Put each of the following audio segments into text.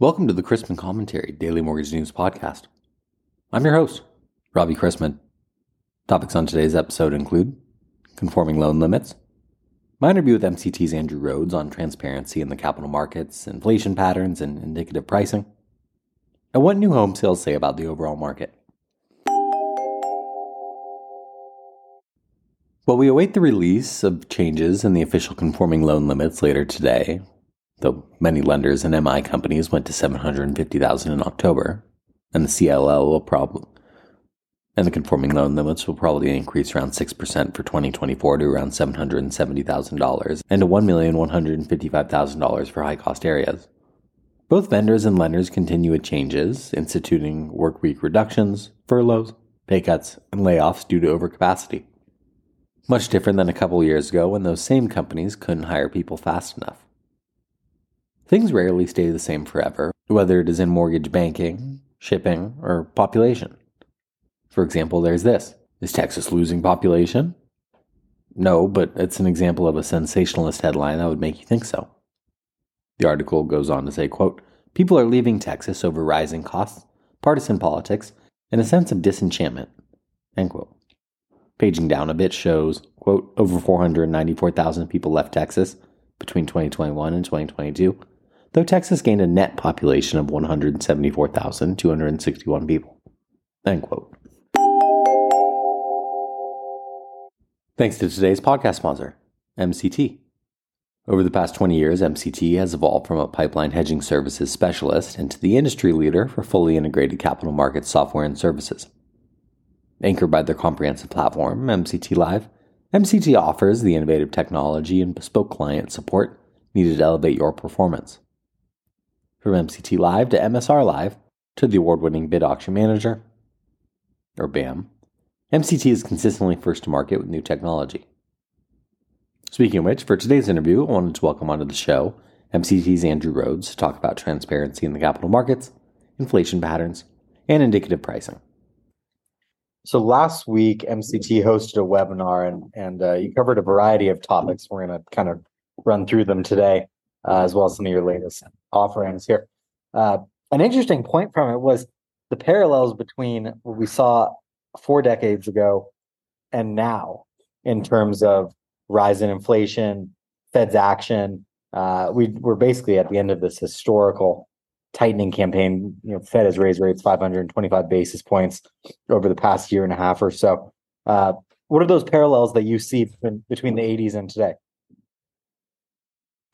Welcome to the Chrisman Commentary Daily Mortgage News Podcast. I'm your host, Robbie Chrisman. Topics on today's episode include conforming loan limits, my interview with MCT's Andrew Rhodes on transparency in the capital markets, inflation patterns, and indicative pricing, and what new home sales say about the overall market. While we await the release of changes in the official conforming loan limits later today, though many lenders and MI companies went to 750,000 in October, and the CLL will probably and the conforming loan limits will probably increase around 6% for 2024 to around $770,000 and to $1,155,000 for high cost areas. Both vendors and lenders continue with changes, instituting work week reductions, furloughs, pay cuts, and layoffs due to overcapacity. Much different than a couple years ago when those same companies couldn't hire people fast enough. Things rarely stay the same forever, whether it is in mortgage banking, shipping, or population. For example, there's this Is Texas losing population? No, but it's an example of a sensationalist headline that would make you think so. The article goes on to say, quote, People are leaving Texas over rising costs, partisan politics, and a sense of disenchantment. End quote. Paging down a bit shows, quote, over 494,000 people left Texas between 2021 and 2022, though Texas gained a net population of 174,261 people. End quote. Thanks to today's podcast sponsor, MCT. Over the past 20 years, MCT has evolved from a pipeline hedging services specialist into the industry leader for fully integrated capital markets software and services. Anchored by their comprehensive platform, MCT Live, MCT offers the innovative technology and bespoke client support needed to elevate your performance. From MCT Live to MSR Live to the award winning Bid Auction Manager, or BAM, MCT is consistently first to market with new technology. Speaking of which, for today's interview, I wanted to welcome onto the show MCT's Andrew Rhodes to talk about transparency in the capital markets, inflation patterns, and indicative pricing. So last week, MCT hosted a webinar and and uh, you covered a variety of topics. We're going to kind of run through them today, uh, as well as some of your latest offerings here. Uh, an interesting point from it was the parallels between what we saw four decades ago and now in terms of rise in inflation, Fed's action. Uh, we we're basically at the end of this historical tightening campaign. You know, Fed has raised rates 525 basis points over the past year and a half or so. Uh, what are those parallels that you see between, between the 80s and today?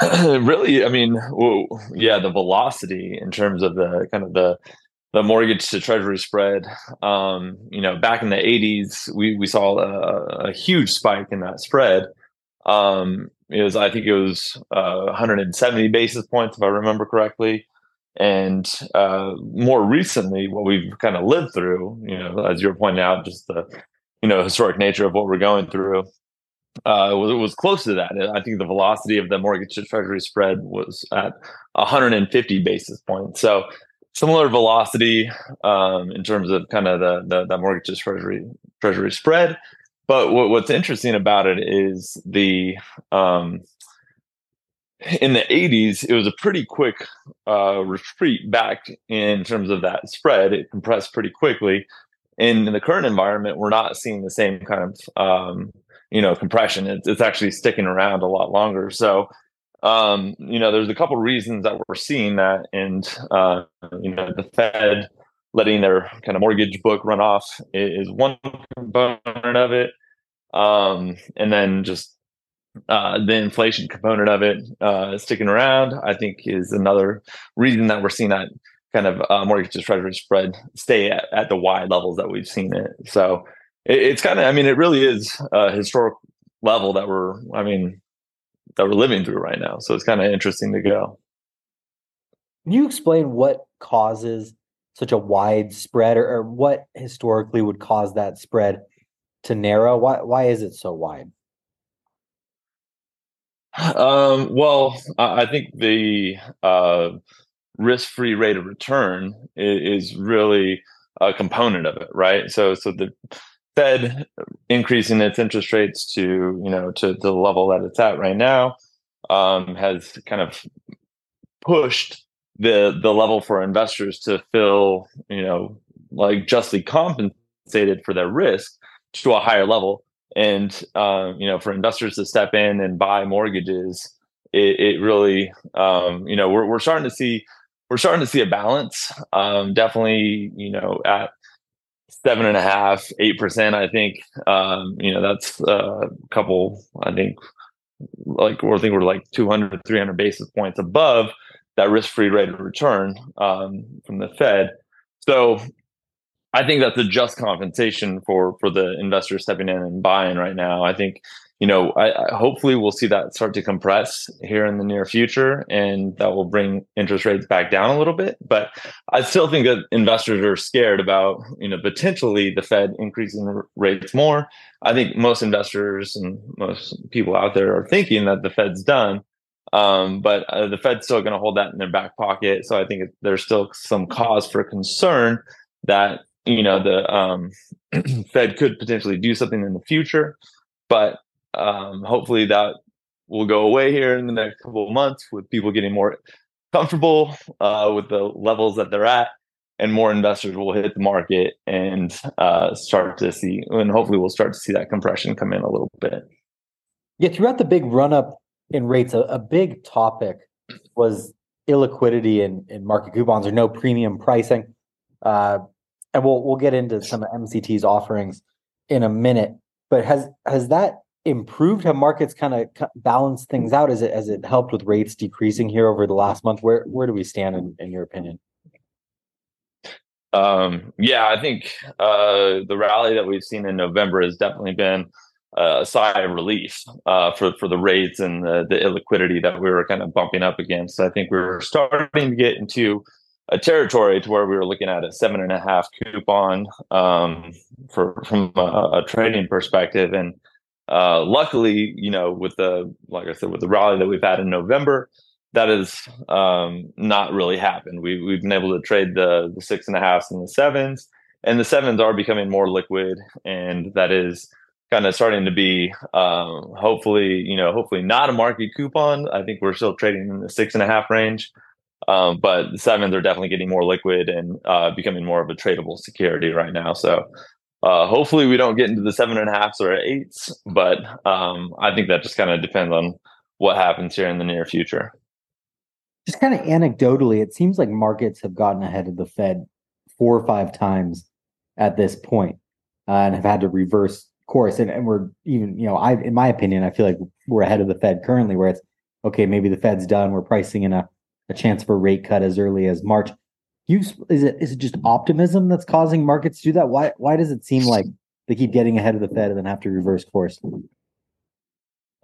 really, I mean, yeah, the velocity in terms of the kind of the the mortgage to treasury spread. Um, you know, back in the 80s, we we saw a, a huge spike in that spread. Um, it was, I think, it was uh, 170 basis points, if I remember correctly. And uh, more recently, what we've kind of lived through, you know, as you're pointing out, just the you know historic nature of what we're going through uh, was, was close to that. I think the velocity of the mortgage to treasury spread was at 150 basis points. So similar velocity um, in terms of kind of the, the, the mortgage to treasury treasury spread. But what, what's interesting about it is the um, in the 80s, it was a pretty quick uh, retreat back in terms of that spread. It compressed pretty quickly. In, in the current environment, we're not seeing the same kind of um, you know compression it's, it's actually sticking around a lot longer. So um, you know there's a couple reasons that we're seeing that and uh, you know the fed letting their kind of mortgage book run off is one component of it um, and then just uh, the inflation component of it uh, sticking around i think is another reason that we're seeing that kind of uh, mortgage to treasury spread stay at, at the wide levels that we've seen it. So it, it's kind of i mean it really is a historic level that we're i mean that we're living through right now so it's kind of interesting to go. Can you explain what causes such a wide spread or, or what historically would cause that spread to narrow? Why why is it so wide? Um, well i think the uh, risk-free rate of return is, is really a component of it right? So so the Fed increasing its interest rates to you know to, to the level that it's at right now um, has kind of pushed the the level for investors to feel you know like justly compensated for their risk to a higher level. And uh, you know for investors to step in and buy mortgages it, it really um, you know we're, we're starting to see we're starting to see a balance um, definitely you know at seven and a half eight percent i think um, you know that's a couple i think like I think we're like 200 300 basis points above that risk-free rate of return um, from the Fed. So I think that's a just compensation for for the investors stepping in and buying right now. I think you know I, I, hopefully we'll see that start to compress here in the near future, and that will bring interest rates back down a little bit. But I still think that investors are scared about you know potentially the Fed increasing rates more. I think most investors and most people out there are thinking that the Fed's done um, but uh, the Fed's still going to hold that in their back pocket. So I think there's still some cause for concern that you know the um, Fed could potentially do something in the future. But um, hopefully that will go away here in the next couple of months with people getting more comfortable uh, with the levels that they're at and more investors will hit the market and uh, start to see and hopefully we'll start to see that compression come in a little bit yeah throughout the big run up in rates, a, a big topic was illiquidity in, in market coupons or no premium pricing. Uh, and we'll we'll get into some of MCT's offerings in a minute. But has has that improved? Have markets kind of balanced things out? As it has it helped with rates decreasing here over the last month? Where where do we stand in, in your opinion? Um, yeah, I think uh, the rally that we've seen in November has definitely been a sigh of relief uh, for for the rates and the, the illiquidity that we were kind of bumping up against. I think we were starting to get into a territory to where we were looking at a seven and a half coupon um, for from a, a, trading perspective, and uh, luckily, you know, with the like I said, with the rally that we've had in November, that has um, not really happened. We we've been able to trade the the six and a halfs and the sevens, and the sevens are becoming more liquid, and that is kind of starting to be um, hopefully you know hopefully not a market coupon i think we're still trading in the six and a half range um, but the sevens are definitely getting more liquid and uh, becoming more of a tradable security right now so uh, hopefully we don't get into the seven and a halfs or eights but um, i think that just kind of depends on what happens here in the near future just kind of anecdotally it seems like markets have gotten ahead of the fed four or five times at this point, uh, and have had to reverse course, and, and we're even, you know, I, in my opinion, I feel like we're ahead of the Fed currently, where it's okay, maybe the Fed's done. We're pricing in a, a chance for rate cut as early as March. You is it is it just optimism that's causing markets to do that? Why why does it seem like they keep getting ahead of the Fed and then have to reverse course?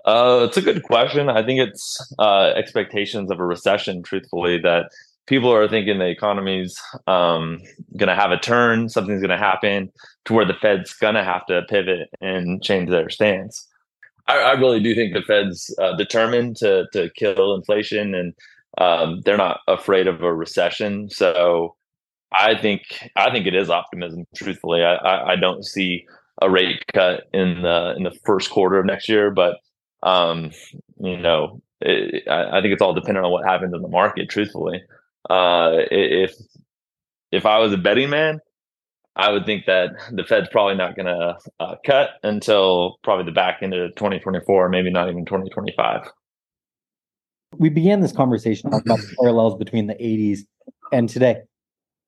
Uh, it's a good question. I think it's uh, expectations of a recession. Truthfully, that people are thinking the economy's um, going to have a turn, something's going to happen to where the Fed's going to have to pivot and change their stance. I, I really do think the Fed's uh, determined to to kill inflation, and um, they're not afraid of a recession. So I think I think it is optimism. Truthfully, I, I, I don't see a rate cut in the in the first quarter of next year, but um, you know, it, I, I think it's all dependent on what happens in the market. Truthfully, uh, if if I was a betting man, I would think that the Fed's probably not going to uh, cut until probably the back end of 2024, maybe not even 2025. We began this conversation talking about the parallels between the 80s and today.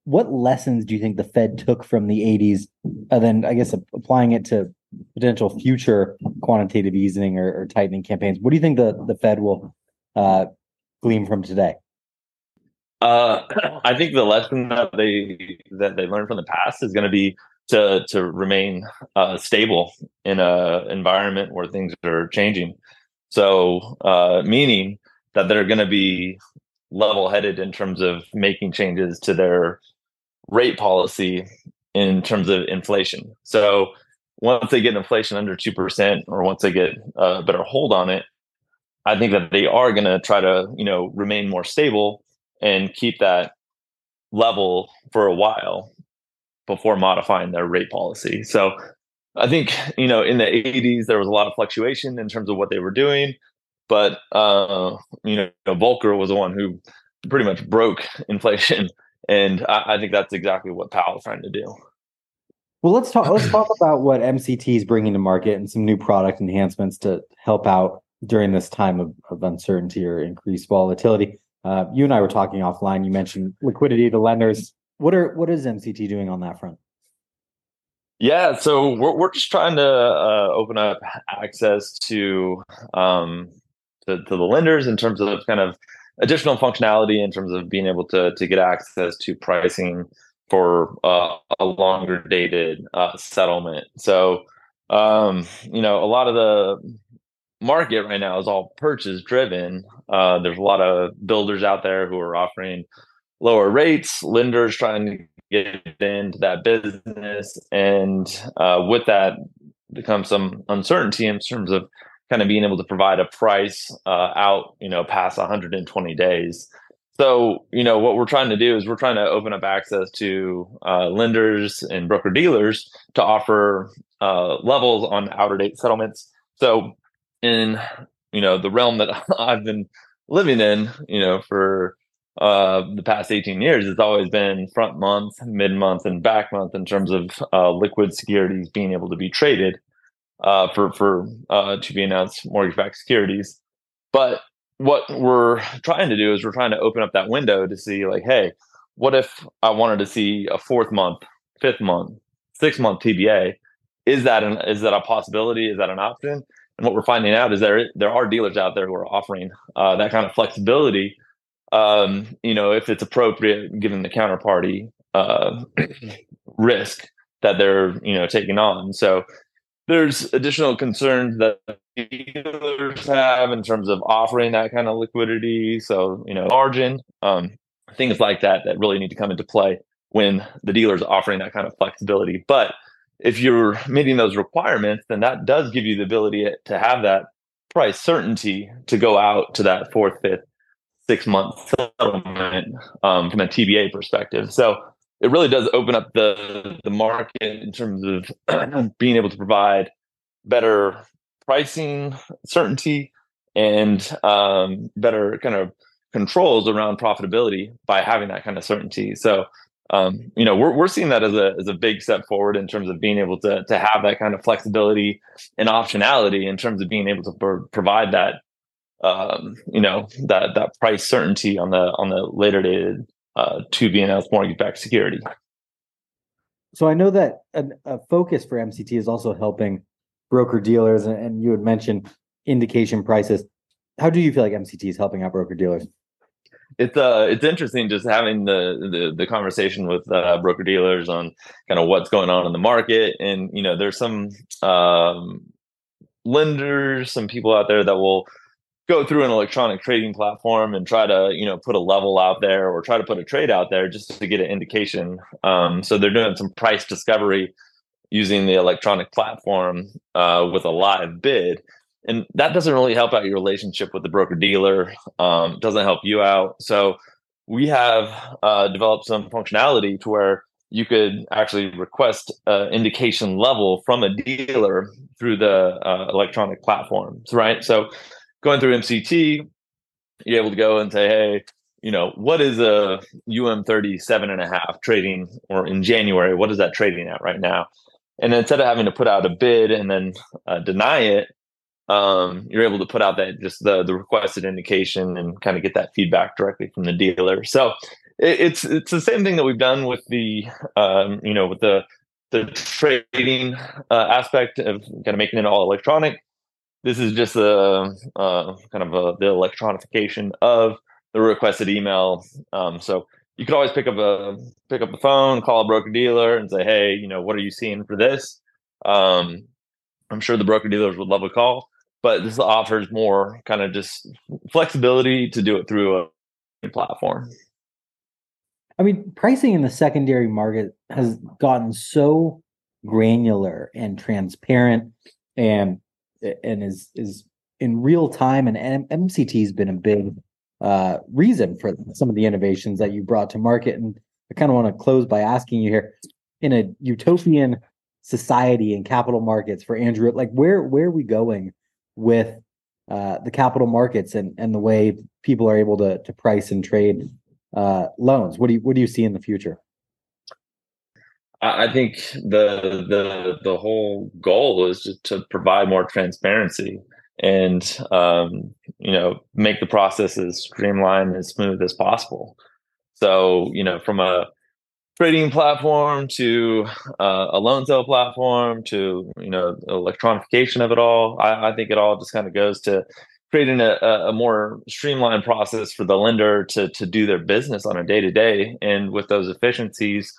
What lessons do you think the Fed took from the 80s, and then I guess applying it to potential future quantitative easing or, or tightening campaigns? What do you think the, the Fed will uh, glean from today? Uh, I think the lesson that they that they learned from the past is going to be to to remain uh, stable in a environment where things are changing. So, uh, meaning that they're going to be level headed in terms of making changes to their rate policy in terms of inflation. So, once they get inflation under two percent, or once they get a better hold on it, I think that they are going to try to you know remain more stable and keep that level for a while before modifying their rate policy. So I think, you know, in the 80s, there was a lot of fluctuation in terms of what they were doing. But, uh, you know, Volcker was the one who pretty much broke inflation. And I, I think that's exactly what Powell's trying to do. Well, let's talk. Let's talk about what MCT is bringing to market and some new product enhancements to help out during this time of, of uncertainty or increased volatility. Uh, you and I were talking offline. You mentioned liquidity to lenders. What are what is MCT doing on that front? Yeah, so we're we're just trying to uh, open up access to um to, to the lenders in terms of kind of additional functionality in terms of being able to to get access to pricing for uh, a longer dated uh, settlement. So um, you know, a lot of the market right now is all purchase driven. Uh, there's a lot of builders out there who are offering lower rates, lenders trying to get into that business, and uh, with that becomes some uncertainty in terms of kind of being able to provide a price uh, out, you know, past 120 days. So, you know, what we're trying to do is we're trying to open up access to uh, lenders and broker dealers to offer uh, levels on outer date settlements. So, in you know the realm that I've been living in, you know, for uh, the past 18 years, it's always been front month, mid month, and back month in terms of uh, liquid securities being able to be traded uh, for for uh, to be announced mortgage backed securities. But what we're trying to do is we're trying to open up that window to see like, hey, what if I wanted to see a fourth month, fifth month, six month TBA? Is that an is that a possibility? Is that an option? And what we're finding out is there there are dealers out there who are offering uh, that kind of flexibility um, you know, if it's appropriate given the counterparty uh, risk that they're, you know, taking on. So there's additional concerns that dealers have in terms of offering that kind of liquidity. So, you know, margin, um, things like that that really need to come into play when the dealer's offering that kind of flexibility. But if you're meeting those requirements, then that does give you the ability to have that price certainty to go out to that fourth, fifth, six month settlement um, from a TBA perspective. So it really does open up the the market in terms of being able to provide better pricing certainty and um, better kind of controls around profitability by having that kind of certainty. So um, you know we're we're seeing that as a as a big step forward in terms of being able to to have that kind of flexibility and optionality in terms of being able to pro- provide that um, you know that that price certainty on the on the later dated uh, to be announced mortgage backed security. So I know that a, a, focus for MCT is also helping broker dealers, and, and you had mentioned indication prices. How do you feel like MCT is helping out broker dealers? It's uh it's interesting just having the the, the conversation with uh, broker dealers on kind of what's going on in the market, and you know there's some um, lenders, some people out there that will go through an electronic trading platform and try to you know put a level out there or try to put a trade out there just to get an indication. Um, so they're doing some price discovery using the electronic platform uh, with a live bid. And that doesn't really help out your relationship with the broker dealer um, doesn't help you out. So we have uh, developed some functionality to where you could actually request uh, indication level from a dealer through the uh, electronic platforms right? So going through MCT, you're able to go and say, hey, you know, what is a UM 37 and a half trading or in January, what is that trading at right now? And instead of having to put out a bid and then uh, deny it, um, you're able to put out that just the, the requested indication and kind of get that feedback directly from the dealer. So it, it's it's the same thing that we've done with the um, you know with the the trading uh, aspect of kind of making it all electronic this is just a, a kind of a, the electronification of the requested email. Um, so you could always pick up a pick up the phone, call a broker dealer, and say, "Hey, you know, what are you seeing for this?" Um, I'm sure the broker dealers would love a call, but this offers more kind of just flexibility to do it through a platform. I mean, pricing in the secondary market has gotten so granular and transparent and and is is in real time. And MCT has been a big uh, reason for some of the innovations that you brought to market. And I kind of want to close by asking you here, in a utopian society and capital markets for Andrew, like where where are we going with uh, the capital markets and and the way people are able to to price and trade uh, loans. What do you what do you see in the future? I think the the the whole goal is just to provide more transparency and um, you know make the process as streamlined and smooth as possible. So you know from a trading platform to uh, a loan sale platform to you know electronification of it all, I, I think it all just kind of goes to creating a, a more streamlined process for the lender to to do their business on a day to day, and with those efficiencies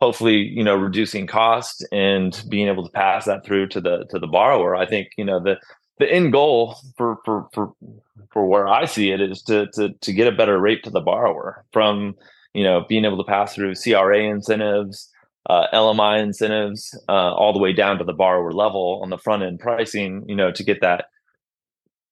hopefully you know reducing cost and being able to pass that through to the to the borrower. I think you know the the end goal for for for for where i see it is to to to get a better rate to the borrower from you know being able to pass through cra incentives uh, lmi incentives uh, all the way down to the borrower level on the front end pricing you know to get that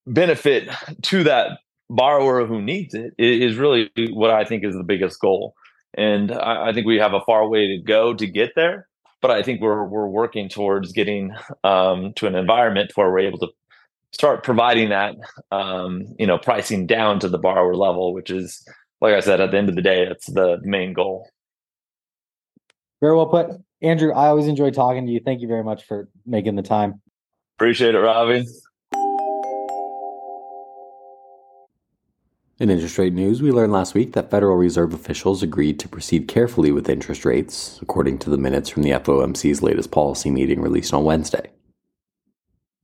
benefit to that borrower who needs it is really what i think is the biggest goal and I, I, think we have a far way to go to get there. But I think we're we're working towards getting um, to an environment where we're able to start providing that um, you know pricing down to the borrower level, which is like I said, at the end of the day, that's the main goal. Very well put, Andrew. I always enjoy talking to you. Thank you very much for making the time. Appreciate it, Robbie. In interest rate news, we learned last week that Federal Reserve officials agreed to proceed carefully with interest rates, according to the minutes from the FOMC's latest policy meeting released on Wednesday.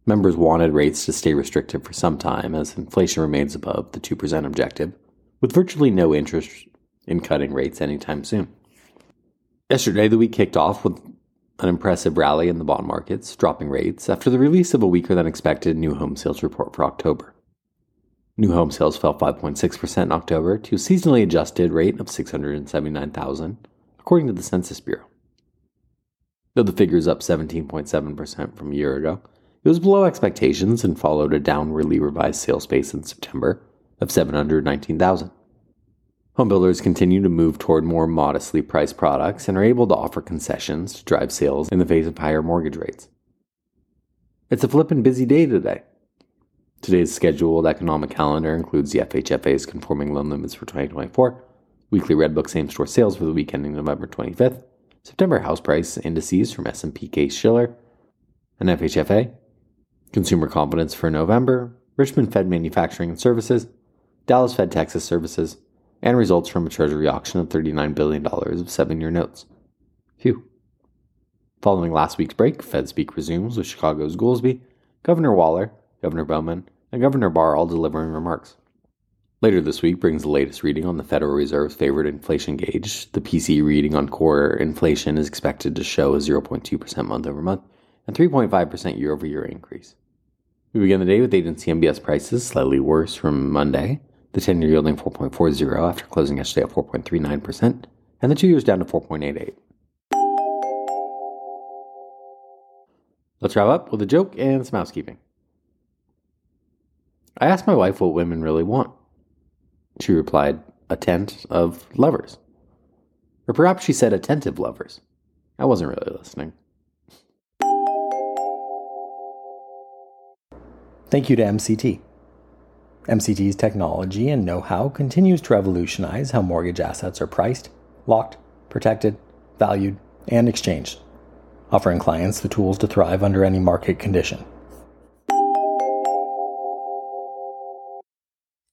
Members wanted rates to stay restrictive for some time as inflation remains above the 2% objective, with virtually no interest in cutting rates anytime soon. Yesterday, the week kicked off with an impressive rally in the bond markets, dropping rates after the release of a weaker than expected new home sales report for October. New home sales fell 5.6% in October to a seasonally adjusted rate of 679,000, according to the Census Bureau. Though the figure is up 17.7% from a year ago, it was below expectations and followed a downwardly revised sales pace in September of 719,000. Homebuilders continue to move toward more modestly priced products and are able to offer concessions to drive sales in the face of higher mortgage rates. It's a flippin' busy day today. Today's scheduled economic calendar includes the FHFA's conforming loan limits for 2024, weekly Redbook same-store sales for the week ending November 25th, September house price indices from S&P Case Shiller, and FHFA, consumer confidence for November, Richmond Fed Manufacturing and Services, Dallas Fed Texas Services, and results from a Treasury auction of $39 billion of seven-year notes. Phew. Following last week's break, Fed speak resumes with Chicago's Goolsbee, Governor Waller, Governor Bowman, and Governor Barr all delivering remarks. Later this week brings the latest reading on the Federal Reserve's favorite inflation gauge. The PCE reading on core inflation is expected to show a 0.2% month over month and 3.5% year over year increase. We begin the day with agency MBS prices slightly worse from Monday, the 10 year yielding 4.40 after closing yesterday at 4.39%, and the 2 years down to 4.88. Let's wrap up with a joke and some housekeeping. I asked my wife what women really want. She replied, a tent of lovers. Or perhaps she said attentive lovers. I wasn't really listening. Thank you to MCT. MCT's technology and know how continues to revolutionize how mortgage assets are priced, locked, protected, valued, and exchanged, offering clients the tools to thrive under any market condition.